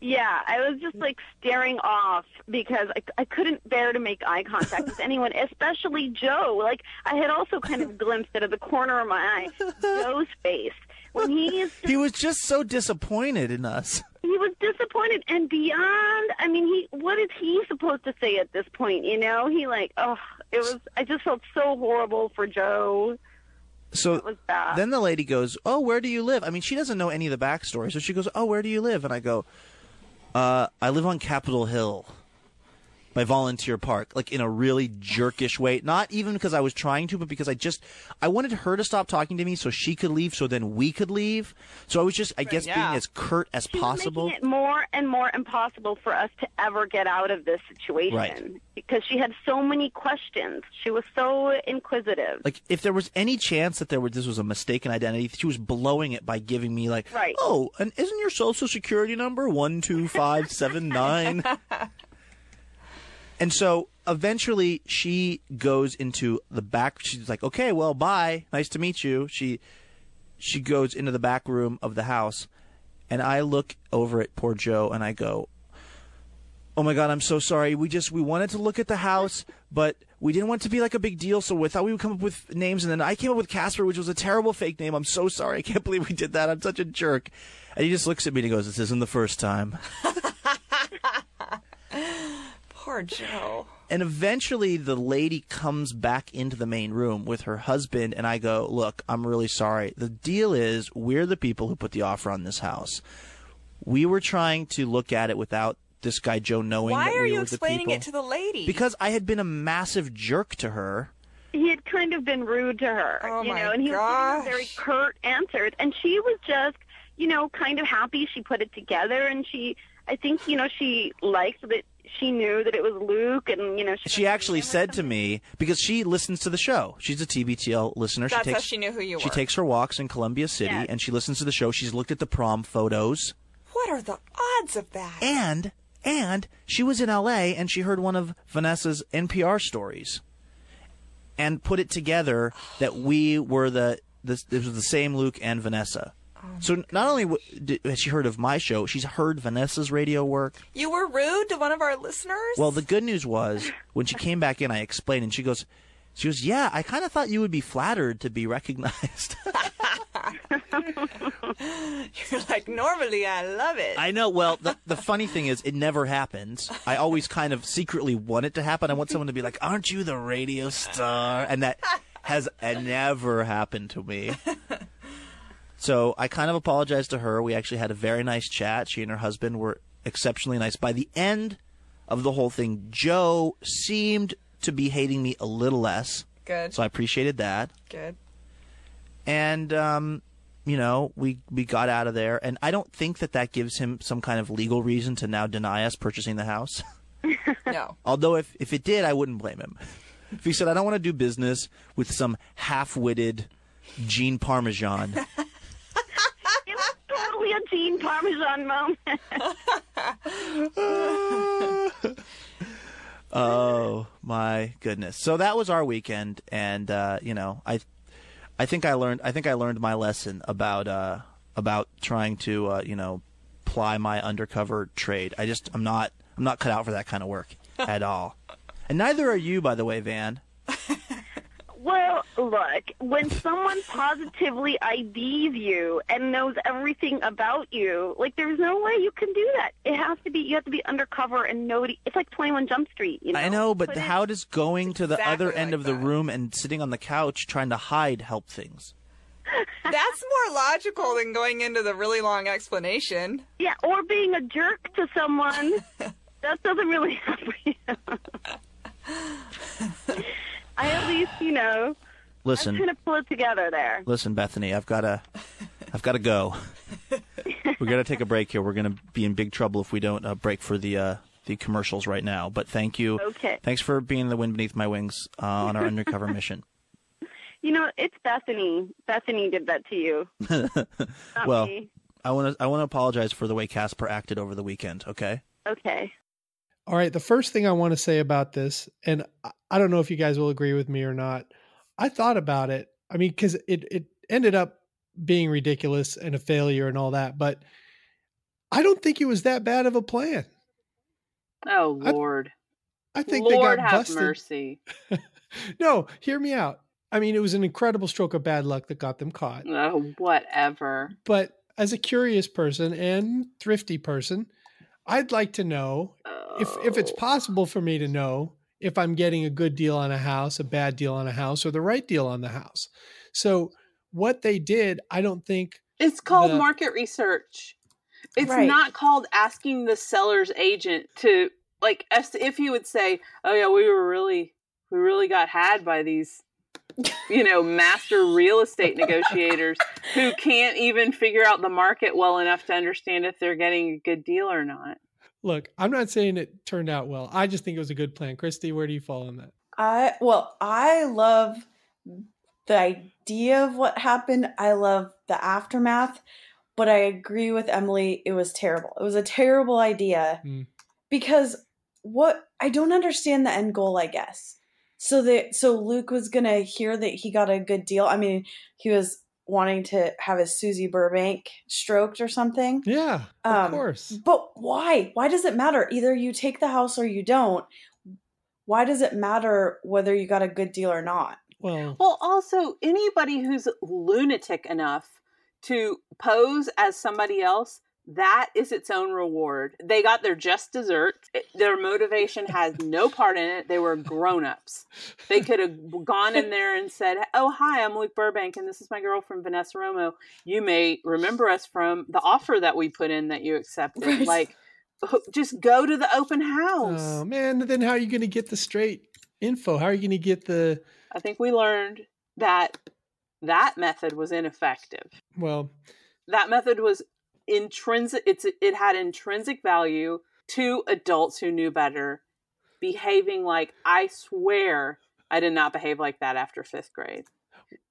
Yeah, I was just like staring off because I, I couldn't bear to make eye contact with anyone, especially Joe. Like I had also kind of glimpsed out of the corner of my eye Joe's face when he is He was just so disappointed in us. he was disappointed and beyond i mean he what is he supposed to say at this point you know he like oh it was i just felt so horrible for joe So it was bad then the lady goes, "Oh, where do you live?" I mean, she doesn't know any of the backstory, so she goes, "Oh, where do you live?" And I go, uh, "I live on Capitol Hill." By volunteer park, like in a really jerkish way. Not even because I was trying to, but because I just I wanted her to stop talking to me so she could leave, so then we could leave. So I was just, I guess, yeah. being as curt as possible. making it more and more impossible for us to ever get out of this situation Right. because she had so many questions. She was so inquisitive. like if there was any chance that there was this was a mistaken identity, she was blowing it by giving me like, Right. oh, and isn't your social security number one two five seven nine? and so eventually she goes into the back. She's like, okay, well, bye, nice to meet you. She she goes into the back room of the house, and I look over at poor Joe and I go, oh my god i'm so sorry. We just we wanted to look at the house but we didn't want it to be like a big deal so we thought we would come up with names and then i came up with casper which was a terrible fake name. I'm so sorry. I can't believe we did that. I'm such a jerk. And he just looks at me and he goes this isn't the first time Poor Joe. and eventually the lady comes back into the main room with her husband and i go look i'm really sorry the deal is we're the people who put the offer on this house we were trying to look at it without this guy joe knowing Why that are you were the explaining people. it to the lady? because I had been a massive jerk to her. he had kind of been rude to her, Oh, you my know, and he was gosh. giving very curt answers, and she was just, you know, kind of happy she put it together, and she, I think, you know, she liked that she knew that it was Luke, and you know she, She actually said to me because she listens to the show. She's a TBTL listener. That's she how takes she knew who you were. she takes her walks in Columbia City Yes. and she listens to the show. She's looked at the prom photos What are the odds of that? and and she was in LA and she heard one of Vanessa's NPR stories and put it together that we were the this it was the same Luke and Vanessa. So not only w- did, has she heard of my show, she's heard Vanessa's radio work. You were rude to one of our listeners? Well, the good news was when she came back in, I explained, and she goes, she goes, yeah, I kind of thought you would be flattered to be recognized. You're like, normally I love it. I know. Well, the the funny thing is, it never happens. I always kind of secretly want it to happen. I want someone to be like, "Aren't you the radio star?" And that has never happened to me. So I kind of apologized to her. We actually had a very nice chat. She and her husband were exceptionally nice. By the end of the whole thing, Joe seemed to be hating me a little less. Good. So I appreciated that. Good. And um, you know, we we got out of there, and I don't think that that gives him some kind of legal reason to now deny us purchasing the house. No. Although if if it did, I wouldn't blame him. If he said, "I don't want to do business with some half-witted Gene Parmesan," Parmesan moment. oh my goodness! So that was our weekend, and uh, you know, I I think I learned I think I learned my lesson about uh, about trying to uh, you know ply my undercover trade. I just I'm not I'm not cut out for that kind of work at all. And neither are you, by the way, Van. Well, look, when someone positively IDs you and knows everything about you, like there's no way you can do that. It has to be you have to be undercover and nobody. It's like 21 Jump Street. You know? I know, but Put it- how does going to the Exactly other end like of the that. room and sitting on the couch trying to hide help things? That's more logical than going into the really long explanation. Yeah, or being a jerk to someone. that doesn't really help you. I at least, you know, I'm Listen, trying to pull it together there. listen, Bethany, I've got to, I've got to go. We're gonna take a break here. We're gonna be in big trouble if we don't uh, break for the uh, the commercials right now. But thank you. Okay. Thanks for being the wind beneath my wings uh, on our undercover mission. You know, it's Bethany. Bethany did that to you. Well, me. I want to I want to apologize for the way Casper acted over the weekend. Okay. Okay. All right. The first thing I want to say about this, and I- I don't know if you guys will agree with me or not. I thought about it. I mean, because it it ended up being ridiculous and a failure and all that, but I don't think it was that bad of a plan. Oh I- Lord, I think Lord they got have busted. mercy. No, hear me out. I mean, it was an incredible stroke of bad luck that got them caught. Oh, whatever. But as a curious person and thrifty person, I'd like to know if if it's Oh. possible for me to know if I'm getting a good deal on a house, a bad deal on a house, or the right deal on the house. So what they did, I don't think It's called the- market research. It's Right. not called asking the seller's agent to like as if he would say, "Oh yeah, we were really we really got had by these you know, master real estate negotiators who can't even figure out the market well enough to understand if they're getting a good deal or not." look, I'm not saying it turned out well. I just think it was a good plan. Christy, where do you fall on that? I well, I love the idea of what happened. I love the aftermath, but I agree with Emily. It was terrible. It was a terrible idea Hmm. because what I don't understand the end goal. I guess so that so Luke was gonna hear that he got a good deal. I mean, he was wanting to have his Susie Burbank stroked or something. Yeah, of Um, course. But why? Why does it matter? Either you take the house or you don't. Why does it matter whether you got a good deal or not? Well, Well, also anybody who's lunatic enough to pose as somebody else, that is its own reward. They got their just desserts. Their motivation has no part in it. They were grown-ups. They could have gone in there and said, "Oh, hi, I'm Luke Burbank and this is my girlfriend Vanessa Romo. You may remember us from the offer that we put in that you accepted." Right. Like just go to the open house. oh man, then how are you going to get the straight info? How are you going to get the I think we learned that that method was ineffective. well? That method was intrinsic. It's it had intrinsic value to adults who knew better behaving like I swear I did not behave like that after fifth grade.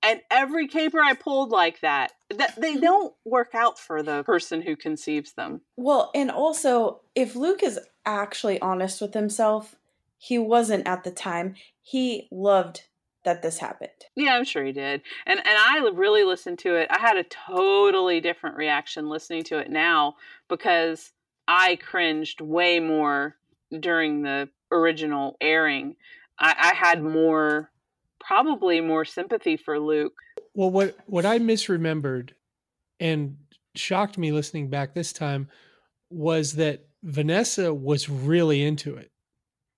And every caper I pulled like that, that they mm-hmm. don't work out for the person who conceives them. Well, and also, if Luke is actually honest with himself, he wasn't at the time. He loved that this happened. Yeah, I'm sure he did. And and I really listened to it. I had a totally different reaction listening to it now because I cringed way more during the original airing. I, I had more probably more sympathy for Luke. Well, what what I misremembered and shocked me listening back this time was that Vanessa was really into it.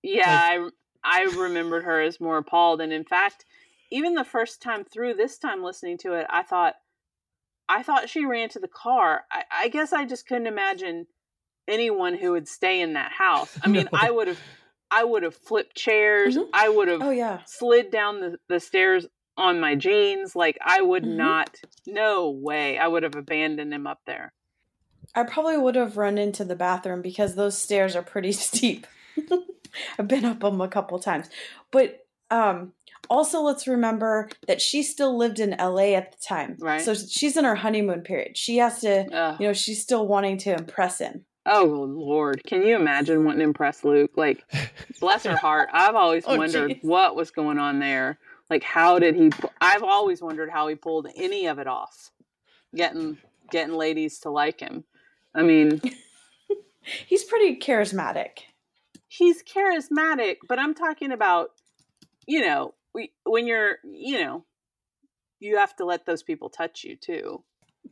Yeah, like, I remembered her as more appalled, and in fact, even the first time through, this time listening to it, I thought I thought she ran to the car. I, I guess I just couldn't imagine anyone who would stay in that house. I mean, no. I would have I would have flipped chairs. Mm-hmm. I would have oh, yeah. slid down the, the stairs on my jeans. Like I would mm-hmm. not no way. I would have abandoned him up there. I probably would have run into the bathroom because those stairs are pretty steep. I've been up them a couple times. But um also let's remember that she still lived in LA at the time. Right. So she's in her honeymoon period. She has to, Ugh. you know, she's still wanting to impress him. Oh Lord, can you imagine wanting to impress Luke? Like, bless her heart. I've always oh, wondered geez. what was going on there. Like, how did he? I've always wondered how he pulled any of it off, getting getting ladies to like him. I mean, he's pretty charismatic. He's charismatic, but I'm talking about, you know, we, when you're, you know, you have to let those people touch you too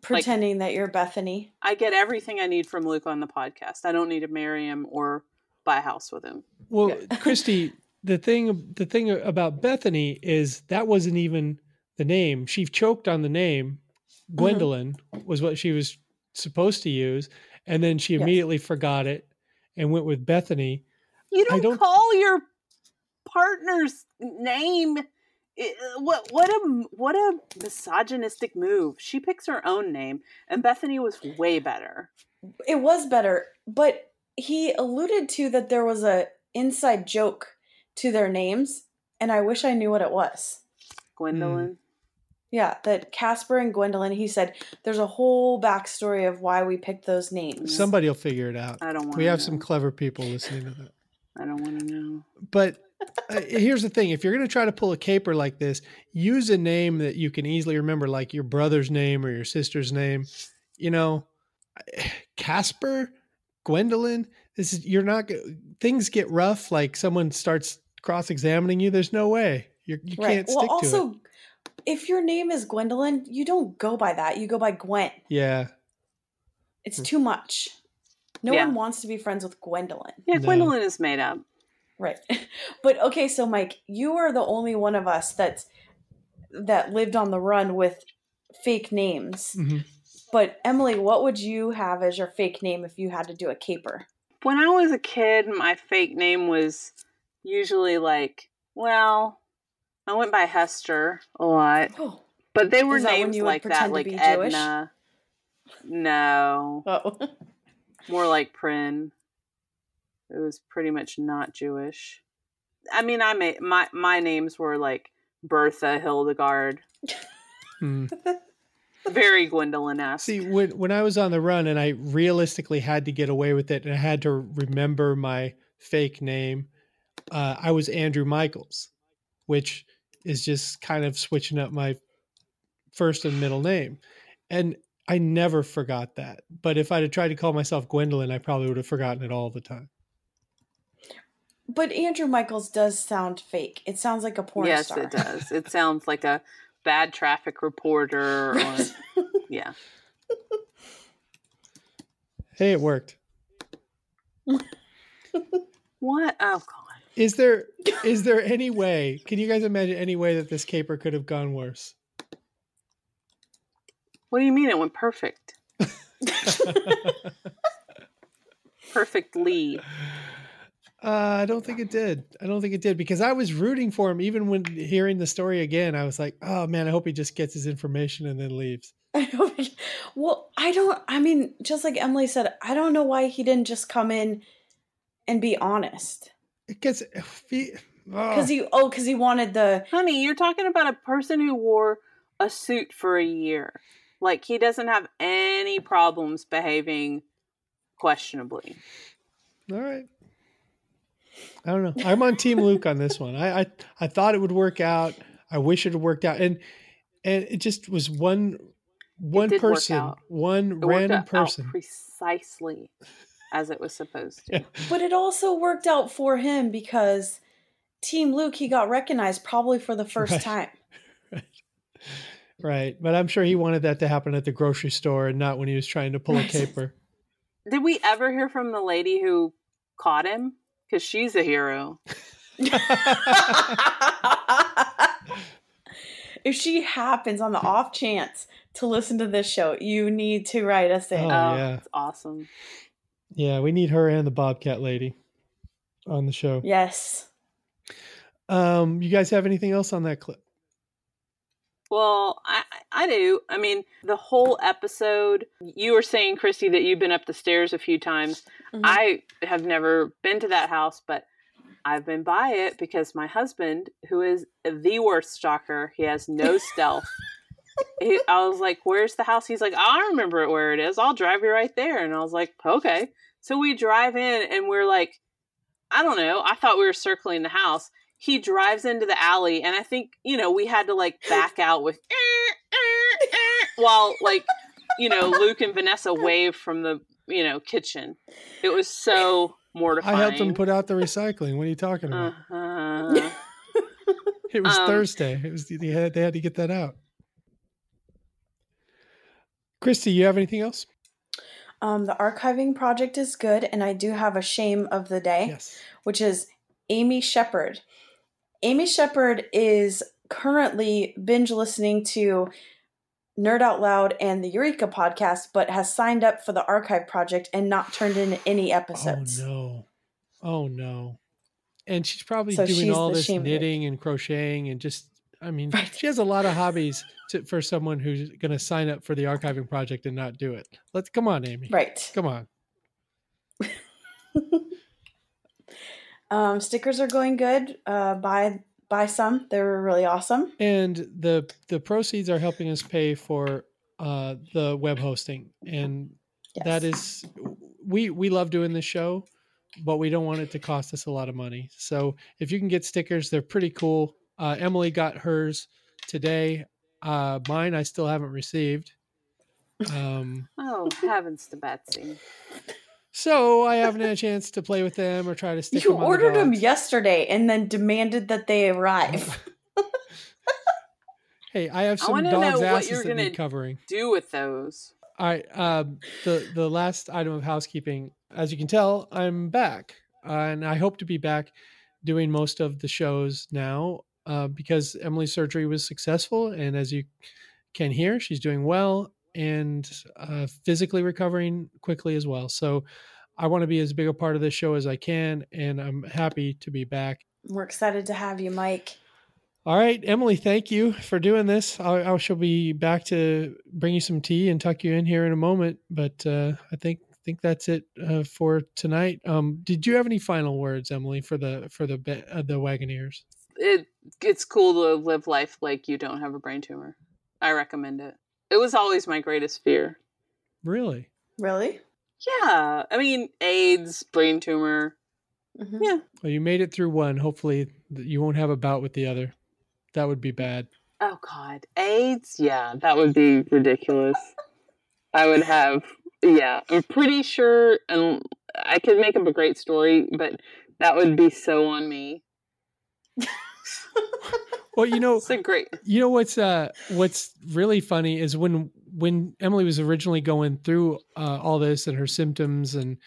pretending like, that you're Bethany. I get everything I need from Luke on the podcast. I don't need to marry him or buy a house with him. Well, Christy, the thing the thing about Bethany is that wasn't even the name. She choked on the name. Mm-hmm. Gwendolyn mm-hmm. was what she was supposed to use, and then she immediately yes. forgot it and went with Bethany. You don't, don't call your partner's name it, what what a what a misogynistic move. She picks her own name, and Bethany was way better. It was better, but he alluded to that there was a inside joke to their names, and I wish I knew what it was. Gwendolyn. Mm. Yeah, that Casper and Gwendolyn. He said there's a whole backstory of why we picked those names. Somebody will figure it out. I don't want. We have know. some clever people listening to that. I don't want to know. But uh, here's the thing if you're going to try to pull a caper like this use a name that you can easily remember like your brother's name or your sister's name. You know casper gwendolyn this is you're not things get rough like someone starts cross-examining you there's no way. You're, you right. can't stick well, also, to it. if your name is gwendolyn you don't go by that you go by gwen yeah. It's too much no yeah. one wants to be friends with gwendolyn yeah gwendolyn no. is made up Right. But okay, so Mike, you are the only one of us that's that lived on the run with fake names. Mm-hmm. But Emily, what would you have as your fake name if you had to do a caper? When I was a kid, my fake name was usually like, well, I went by Hester a lot. Oh. But they were names like that, like Edna. No. Oh. More like Prin. It was pretty much not Jewish. I mean, I made my my names were like Bertha Hildegard. Hmm. Very Gwendolyn esque. See, when when I was on the run and I realistically had to get away with it and I had to remember my fake name, uh, I was Andrew Michaels, which is just kind of switching up my first and middle name. And I never forgot that. But if I'd have tried to call myself Gwendolyn, I probably would have forgotten it all the time. But Andrew Michaels does sound fake. It sounds like a porn yes, star. Yes, it does. It sounds like a bad traffic reporter. Or, yeah. Hey, it worked. what? Oh God. Is there is there any way? Can you guys imagine any way that this caper could have gone worse? What do you mean it went perfect? Perfectly. Uh, I don't think it did. I don't think it did because I was rooting for him even when hearing the story again. I was like, "Oh man, I hope he just gets his information and then leaves." well, I don't. I mean, just like Emily said, I don't know why he didn't just come in and be honest. Because he, because he oh because he wanted the honey. You're talking about a person who wore a suit for a year. Like he doesn't have any problems behaving questionably. All right. I don't know. I'm on Team Luke on this one. I, I I thought it would work out. I wish it had worked out, and and it just was one one person, one it random person, precisely as it was supposed to. But it also worked out for him because Team Luke he got recognized probably for the first right. time. Right. Right. But I'm sure he wanted that to happen at the grocery store and not when he was trying to pull a caper. Did we ever hear from the lady who caught him? Because she's a hero. if she happens on the off chance to listen to this show, you need to write us in. Oh, Oh, yeah. that's awesome. Yeah, we need her and the Bobcat lady on the show. Yes. Um, you guys have anything else on that clip? Well, I I do. I mean, the whole episode. You were saying, Christy, that you've been up the stairs a few times. Mhm. I have never been to that house, but I've been by it because my husband, who is the worst stalker, he has no stealth. He, I was like, "Where's the house?" He's like, "I remember it where it is. I'll drive you right there." And I was like, "Okay." So we drive in, and we're like, I don't know. I thought we were circling the house. He drives into the alley, and I think you know we had to like back out with while like you know Luke and Vanessa wave from the you know kitchen. It was so mortifying. I helped him put out the recycling. What are you talking about? Uh-huh. it was um, Thursday. It was they had, they had to get that out. Christy, you have anything else? Um, the archiving project is good, and I do have a shame of the day, Yes. which is Amy Shepard. Amy Shepard is currently binge listening to Nerd Out Loud and the Eureka podcast, but has signed up for the archive project and not turned in any episodes. Oh no. Oh no. And she's probably So doing she's all this shame of it. knitting and crocheting and just I mean, Right. she has a lot of hobbies to, for someone who's going to sign up for the archiving project and not do it. Let's come on, Amy. Right. Come on. Um, stickers are going good. Uh, buy buy some. They're really awesome. And the the proceeds are helping us pay for uh the web hosting and that Yes. is we we love doing this show but we don't want it to cost us a lot of money so if you can get stickers they're pretty cool uh, emily got hers today uh, mine i still haven't received um, oh heavens to Betsy! So i haven't had a chance to play with them or try to stick You them on the ordered them yesterday and then demanded that they arrive. hey i have I some wanna know dogs what asses you're that gonna- need covering Do with those. All right. Um, the the last item of housekeeping, as you can tell, I'm back, uh, and I hope to be back doing most of the shows now uh, because Emily's surgery was successful, and as you can hear, she's doing well and uh, physically recovering quickly as well. So I want to be as big a part of this show as I can, and I'm happy to be back. We're excited to have you, Mike. All right, Emily, thank you for doing this. I, I shall be back to bring you some tea and tuck you in here in a moment. But uh, I think think that's it uh, for tonight. Um, did you have any final words, Emily, for the for the ba- uh, the Wagoneers? It it's cool to live life like you don't have a brain tumor. I recommend it. It was always my greatest fear. Really? Really? Yeah, I mean AIDS, brain tumor. Mhm. Yeah. Well, you made it through one. Hopefully, you won't have a bout with the other. That would be bad. Oh God, AIDS? Yeah, that would be ridiculous. I would have. Yeah, I'm pretty sure, and I could make up a great story, but that would be so on me. Well, you know, It's a great. you know what's uh what's really funny is when when Emily was originally going through uh, all this and her symptoms and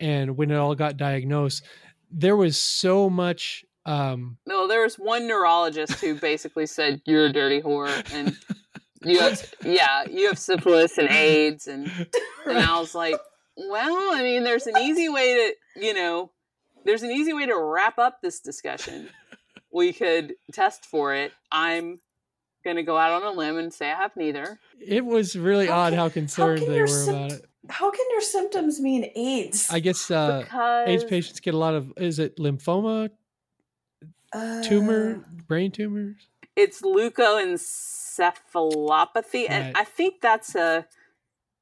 and when it all got diagnosed, there was so much um No, there was one neurologist who basically said you're a dirty whore, and you have, yeah, you have syphilis and AIDS, and and I was like, well, I mean, there's an easy way to, you know, there's an easy way to wrap up this discussion. We could test for it. I'm gonna go out on a limb and say I have neither. it was really How odd can- how How concerned can they were sympt- about it. How can your symptoms mean AIDS? I guess uh, because AIDS patients get a lot of. Is it lymphoma, Uh, tumor, brain tumors? it's leukoencephalopathy, and I think that's a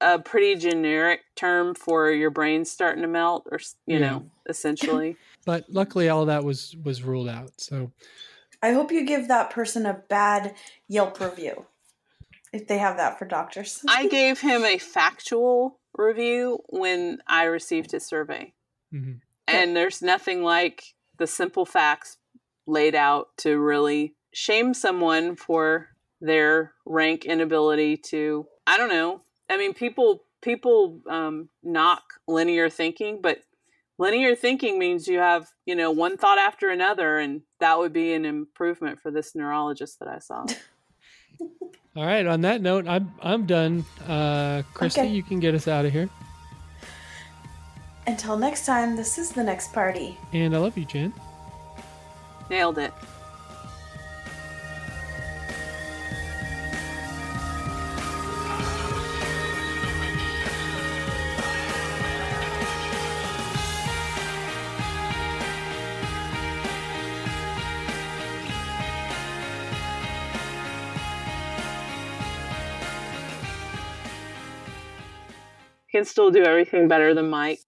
a pretty generic term for your brain starting to melt, or you Yeah. know, essentially. But luckily, all that was was ruled out. So I hope you give that person a bad Yelp review if they have that for doctors. I gave him a factual review when I received his survey. Mm-hmm. And there's nothing like the simple facts laid out to really shame someone for their rank inability to I don't know. I mean people people um, knock linear thinking, but linear thinking means you have, you know, one thought after another and that would be an improvement for this neurologist that I saw. all right. On that note, I'm I'm done. Uh, Christy, Okay. you can get us out of here. Until next time, this is the next party. And I love you, Jen. Nailed it. Can still do everything better than Mike.